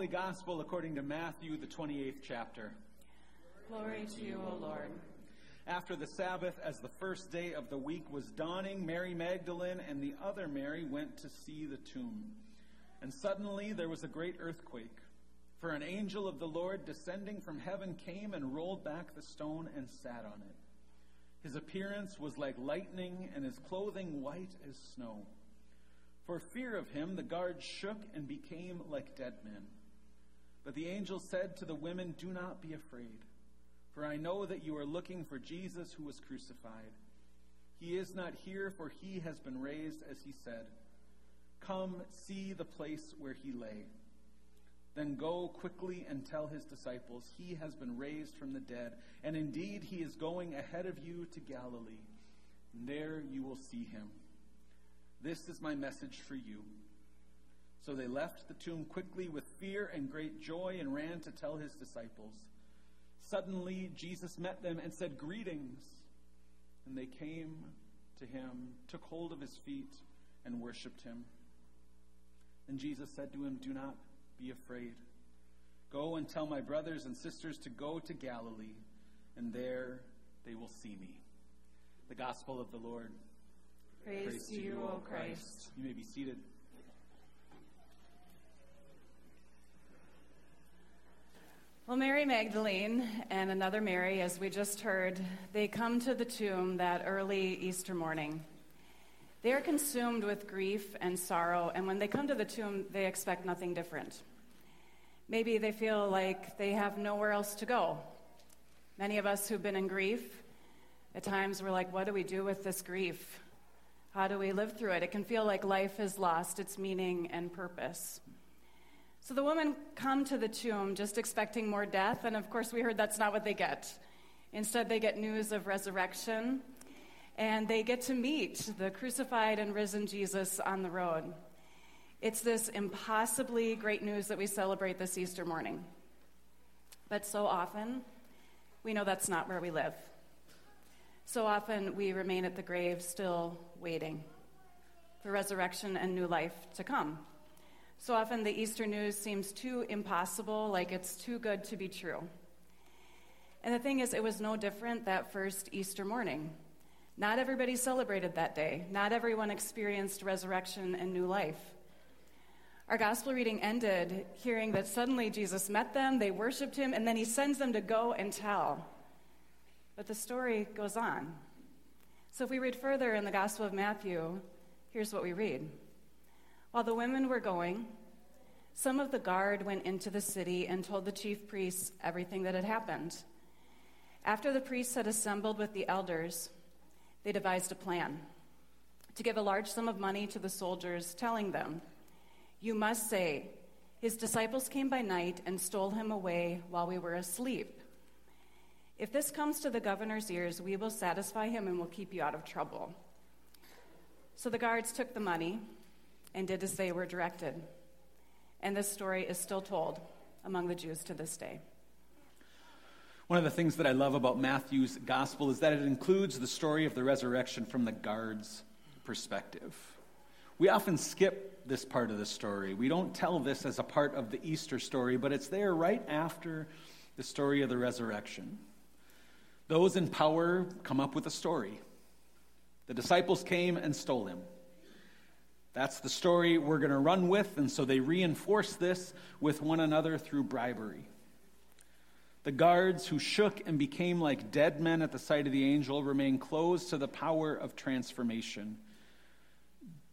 Holy Gospel according to Matthew, the 28th chapter. Glory to you, O Lord. After the Sabbath, as the first day of the week was dawning, Mary Magdalene and the other Mary went to see the tomb. And suddenly there was a great earthquake. For an angel of the Lord descending from heaven came and rolled back the stone and sat on it. His appearance was like lightning, and his clothing white as snow. For fear of him, the guards shook and became like dead men. But the angel said to the women, Do not be afraid, for I know that you are looking for Jesus who was crucified. He is not here, for he has been raised, as he said. Come, see the place where he lay. Then go quickly and tell his disciples, He has been raised from the dead, and indeed he is going ahead of you to Galilee. There you will see him. This is my message for you. So they left the tomb quickly with fear and great joy and ran to tell his disciples. Suddenly Jesus met them and said, Greetings. And they came to him, took hold of his feet, and worshipped him. And Jesus said to him, Do not be afraid. Go and tell my brothers and sisters to go to Galilee, and there they will see me. The Gospel of the Lord. Praise, Praise to you, O Christ. You may be seated. Well, Mary Magdalene and another Mary, as we just heard, they come to the tomb that early Easter morning. They are consumed with grief and sorrow, and when they come to the tomb, they expect nothing different. Maybe they feel like they have nowhere else to go. Many of us who've been in grief, at times we're like, what do we do with this grief? How do we live through it? It can feel like life has lost its meaning and purpose. So the women come to the tomb just expecting more death, and of course, we heard that's not what they get. Instead, they get news of resurrection, and they get to meet the crucified and risen Jesus on the road. It's this impossibly great news that we celebrate this Easter morning. But so often, we know that's not where we live. So often we remain at the grave still waiting for resurrection and new life to come. So often the Easter news seems too impossible, like it's too good to be true. And the thing is, it was no different that first Easter morning. Not everybody celebrated that day, not everyone experienced resurrection and new life. Our gospel reading ended hearing that suddenly Jesus met them, they worshiped him, and then he sends them to go and tell. But the story goes on. So if we read further in the Gospel of Matthew, here's what we read. While the women were going, some of the guard went into the city and told the chief priests everything that had happened. After the priests had assembled with the elders, they devised a plan to give a large sum of money to the soldiers, telling them, You must say, His disciples came by night and stole him away while we were asleep. If this comes to the governor's ears, we will satisfy him and will keep you out of trouble. So the guards took the money and did as they were directed. And this story is still told among the Jews to this day. One of the things that I love about Matthew's gospel is that it includes the story of the resurrection from the guards' perspective. We often skip this part of the story. We don't tell this as a part of the Easter story, but it's there right after the story of the resurrection. Those in power come up with a story. The disciples came and stole him. That's the story we're going to run with, and so they reinforce this with one another through bribery. The guards who shook and became like dead men at the sight of the angel remain closed to the power of transformation,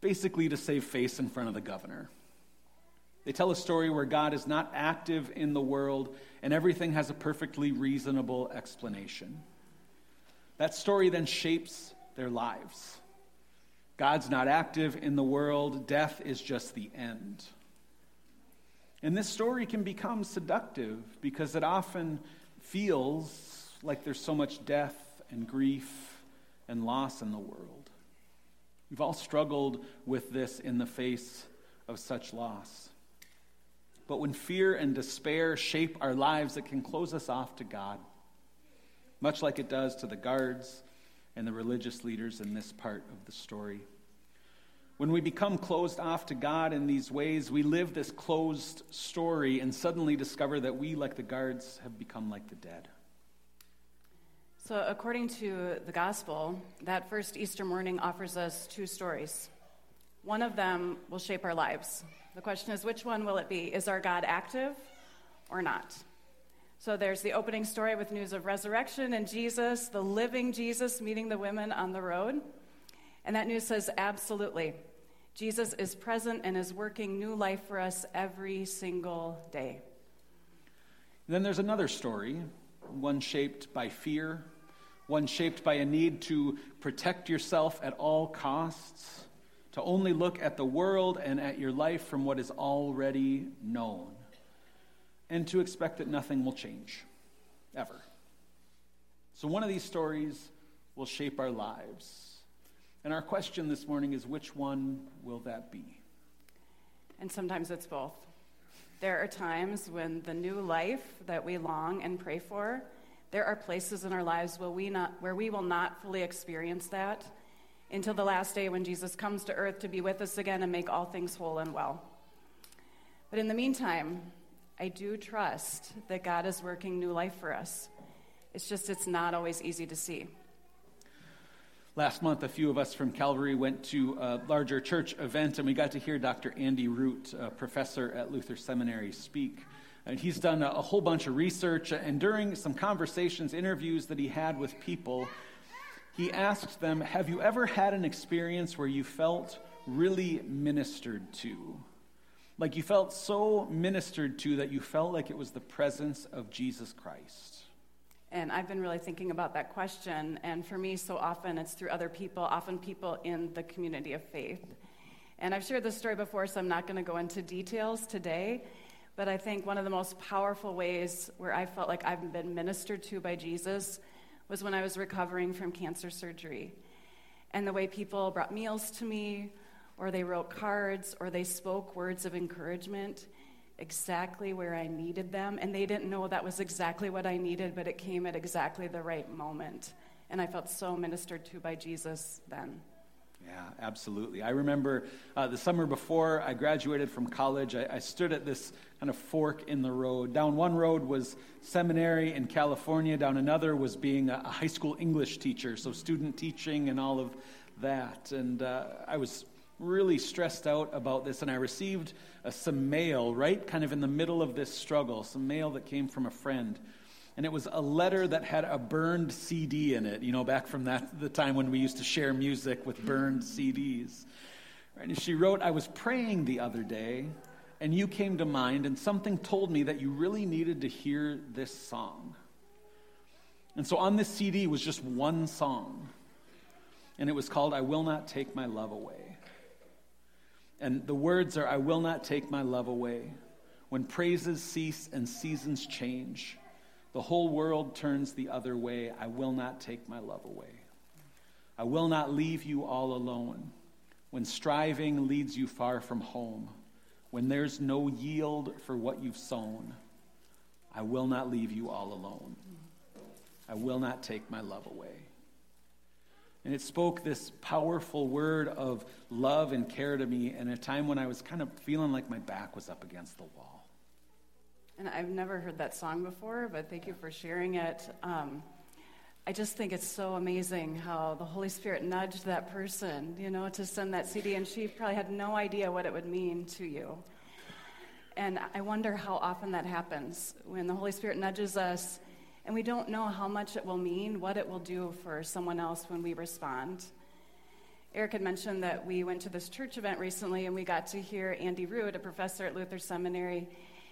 basically to save face in front of the governor. They tell a story where God is not active in the world and everything has a perfectly reasonable explanation. That story then shapes their lives. God's not active in the world, death is just the end. And this story can become seductive because it often feels like there's so much death and grief and loss in the world. We've all struggled with this in the face of such loss. But when fear and despair shape our lives, it can close us off to God, much like it does to the guards and the religious leaders in this part of the story. When we become closed off to God in these ways, we live this closed story and suddenly discover that we, like the guards, have become like the dead. So, according to the gospel, that first Easter morning offers us two stories. One of them will shape our lives. The question is, which one will it be? Is our God active or not? So, there's the opening story with news of resurrection and Jesus, the living Jesus meeting the women on the road. And that news says, absolutely. Jesus is present and is working new life for us every single day. Then there's another story, one shaped by fear, one shaped by a need to protect yourself at all costs, to only look at the world and at your life from what is already known, and to expect that nothing will change, ever. So, one of these stories will shape our lives. And our question this morning is which one will that be? And sometimes it's both. There are times when the new life that we long and pray for, there are places in our lives where we, not, where we will not fully experience that until the last day when Jesus comes to earth to be with us again and make all things whole and well. But in the meantime, I do trust that God is working new life for us. It's just, it's not always easy to see. Last month, a few of us from Calvary went to a larger church event, and we got to hear Dr. Andy Root, a professor at Luther Seminary, speak. And he's done a, a whole bunch of research, and during some conversations, interviews that he had with people, he asked them, Have you ever had an experience where you felt really ministered to? Like you felt so ministered to that you felt like it was the presence of Jesus Christ. And I've been really thinking about that question. And for me, so often it's through other people, often people in the community of faith. And I've shared this story before, so I'm not going to go into details today. But I think one of the most powerful ways where I felt like I've been ministered to by Jesus was when I was recovering from cancer surgery. And the way people brought meals to me, or they wrote cards, or they spoke words of encouragement exactly where I needed them. And they didn't know that was exactly what I needed, but it came at exactly the right moment. And I felt so ministered to by Jesus then. Yeah, absolutely. I remember uh, the summer before I graduated from college, I, I, stood at this kind of fork in the road. Down one road was seminary in California, down another was being a, a high school English teacher, so student teaching and all of that. And uh, I was really stressed out about this, and I received some mail right kind of in the middle of this struggle, some mail that came from a friend. And it was a letter that had a burned CD in it, you know, back from that, the time when we used to share music with burned CDs. Right? And she wrote, I was praying the other day, and you came to mind, and something told me that you really needed to hear this song. And so on this CD was just one song, and it was called I Will Not Take My Love Away. And the words are I will not take my love away. When praises cease and seasons change, the whole world turns the other way. I will not take my love away. I will not leave you all alone. When striving leads you far from home, when there's no yield for what you've sown, I will not leave you all alone. I will not take my love away. And it spoke this powerful word of love and care to me in a time when I was kind of feeling like my back was up against the wall. And I've never heard that song before, but thank you for sharing it. Um, I just think it's so amazing how the Holy Spirit nudged that person, you know, to send that CD, and she probably had no idea what it would mean to you. And I wonder how often that happens when the Holy Spirit nudges us and we don't know how much it will mean, what it will do for someone else when we respond. Eric had mentioned that we went to this church event recently and we got to hear Andy Root, a professor at Luther Seminary,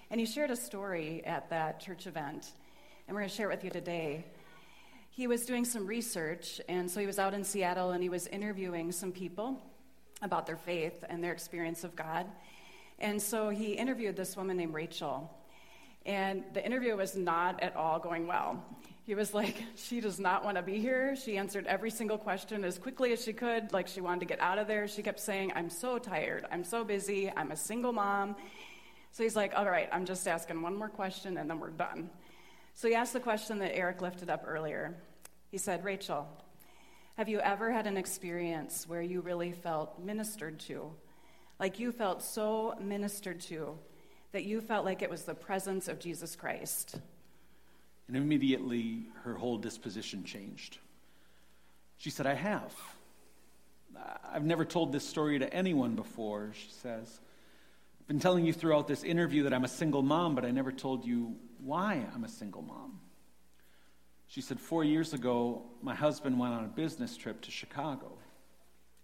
and he shared a story at that church event. And we're going to share it with you today. He was doing some research, and so he was out in Seattle and he was interviewing some people about their faith and their experience of God. And so he interviewed this woman named Rachel. And the interview was not at all going well. He was like, she does not want to be here. She answered every single question as quickly as she could, like she wanted to get out of there. She kept saying, I'm so tired. I'm so busy. I'm a single mom. So he's like, all right, I'm just asking one more question and then we're done. So he asked the question that Eric lifted up earlier. He said, Rachel, Have you ever had an experience where you really felt ministered to? Like you felt so ministered to that you felt like it was the presence of Jesus Christ? And immediately her whole disposition changed. She said, I have. I've never told this story to anyone before, she says. I've been telling you throughout this interview that I'm a single mom, but I never told you why I'm a single mom. She said, Four years ago, my husband went on a business trip to Chicago.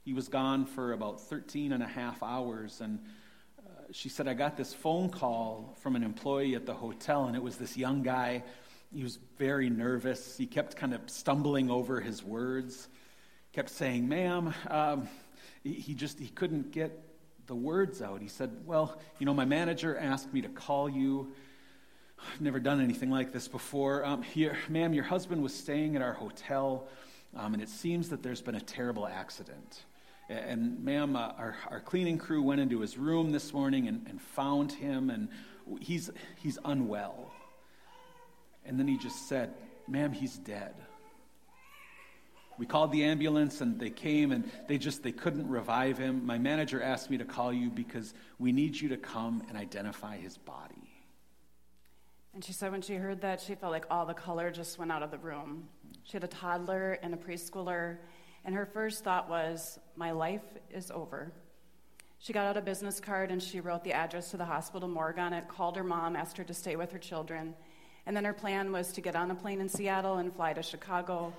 He was gone for about 13 and a half hours, and she said, I got this phone call from an employee at the hotel, and it was this young guy. He was very nervous. He kept kind of stumbling over his words, kept saying, Ma'am, um, he, just he couldn't get the words out. He said, Well, you know, my manager asked me to call you. I've never done anything like this before. Um, here, ma'am, your husband was staying at our hotel, um, and it seems that there's been a terrible accident. And, ma'am, uh, our, our cleaning crew went into his room this morning and, and found him, and he's, he's unwell. And then he just said, Ma'am, he's dead. We called the ambulance and they came and they just they couldn't revive him. My manager asked me to call you because we need you to come and identify his body. And she said when she heard that, she felt like all the color just went out of the room. She had a toddler and a preschooler, and her first thought was, My life is over. She got out a business card and she wrote the address to the hospital morgue on it, called her mom, asked her to stay with her children. And then her plan was to get on a plane in Seattle and fly to Chicago,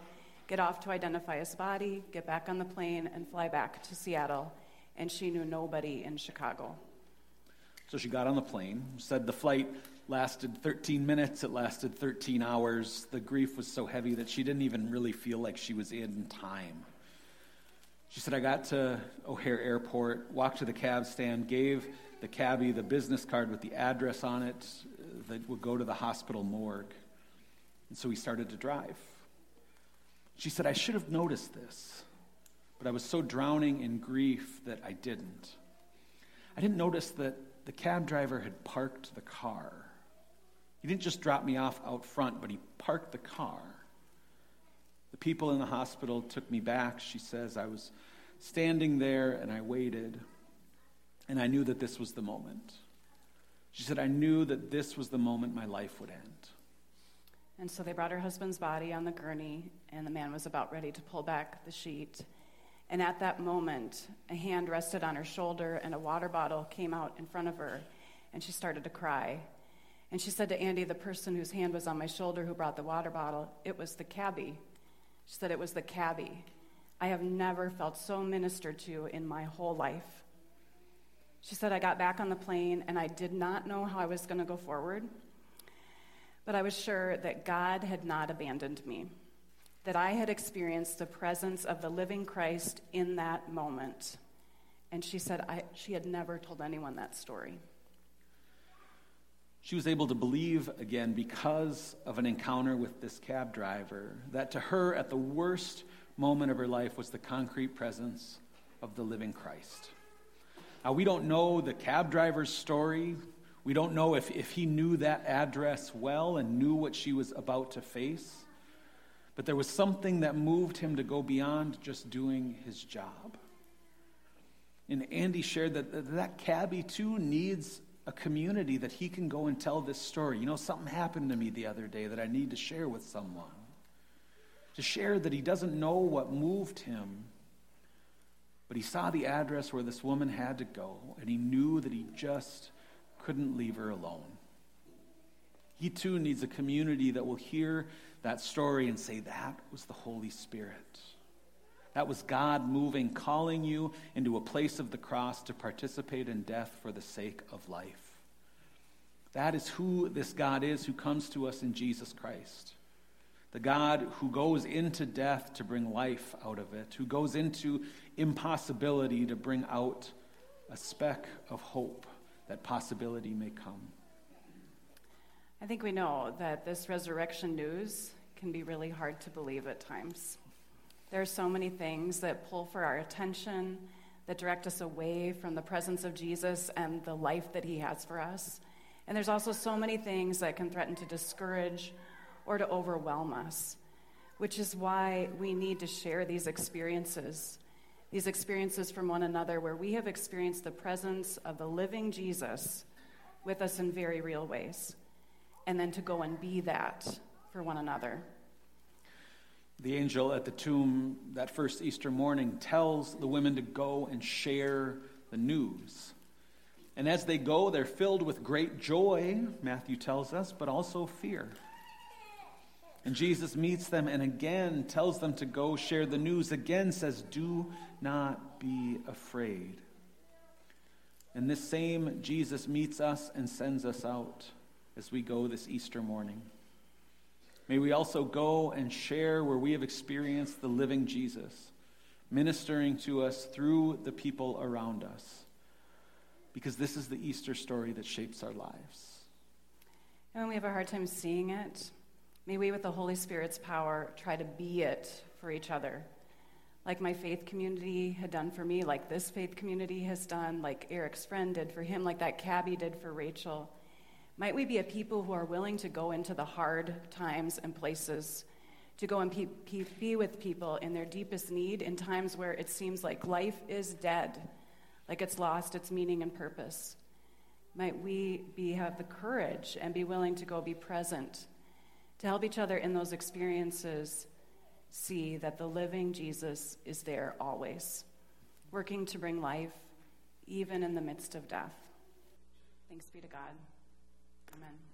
get off to identify his body, get back on the plane, and fly back to Seattle. And she knew nobody in Chicago. So she got on the plane, said the flight lasted 13 minutes, it lasted 13 hours. The grief was so heavy that she didn't even really feel like she was in time. She said, I got to O'Hare Airport, walked to the cab stand, gave the cabbie the business card with the address on it that would go to the hospital morgue. And so he started to drive. She said, I should have noticed this, but I was so drowning in grief that I didn't. I didn't notice that the cab driver had parked the car. He didn't just drop me off out front, but he parked the car. The people in the hospital took me back. She says, I was standing there and I waited, and I knew that this was the moment. She said, I knew that this was the moment my life would end. And so they brought her husband's body on the gurney, and the man was about ready to pull back the sheet. And at that moment, a hand rested on her shoulder, and a water bottle came out in front of her, and she started to cry. And she said to Andy, the person whose hand was on my shoulder who brought the water bottle, it was the cabbie. She said, it was the cabbie. I have never felt so ministered to in my whole life. She said, I got back on the plane and I did not know how I was going to go forward, but I was sure that God had not abandoned me, that I had experienced the presence of the living Christ in that moment. And she said she had never told anyone that story. She was able to believe again because of an encounter with this cab driver, that to her, at the worst moment of her life, was the concrete presence of the living Christ. Now, we don't know the cab driver's story. We don't know if, if he knew that address well and knew what she was about to face. But there was something that moved him to go beyond just doing his job. And Andy shared that that cabbie too needs a community that he can go and tell this story. You know, something happened to me the other day that I need to share with someone. To share that he doesn't know what moved him, but he saw the address where this woman had to go, and he knew that he just couldn't leave her alone. He too needs a community that will hear that story and say, That was the Holy Spirit. That was God moving, calling you into a place of the cross to participate in death for the sake of life. That is who this God is who comes to us in Jesus Christ. The God who goes into death to bring life out of it, who goes into impossibility to bring out a speck of hope that possibility may come. I think we know that this resurrection news can be really hard to believe at times. There are so many things that pull for our attention, that direct us away from the presence of Jesus and the life that he has for us. And there's also so many things that can threaten to discourage or to overwhelm us. which is why we need to share these experiences, these experiences from one another, where we have experienced the presence of the living Jesus with us in very real ways, and then to go and be that for one another. The angel at the tomb that first Easter morning tells the women to go and share the news. And as they go, they're filled with great joy, Matthew tells us, but also fear. And Jesus meets them and again tells them to go share the news, again says, Do not be afraid. And this same Jesus meets us and sends us out as we go this Easter morning. May we also go and share where we have experienced the living Jesus, ministering to us through the people around us. Because this is the Easter story that shapes our lives. And when we have a hard time seeing it, May we, with the Holy Spirit's power, try to be it for each other. Like my faith community had done for me, like this faith community has done, like Eric's friend did for him, like that cabbie did for Rachel. Might we be a people who are willing to go into the hard times and places, to go and be, be with people in their deepest need in times where it seems like life is dead, like it's lost its meaning and purpose? Might we be, have the courage and be willing to go be present to help each other in those experiences see that the living Jesus is there always, working to bring life even in the midst of death. Thanks be to God. Amen.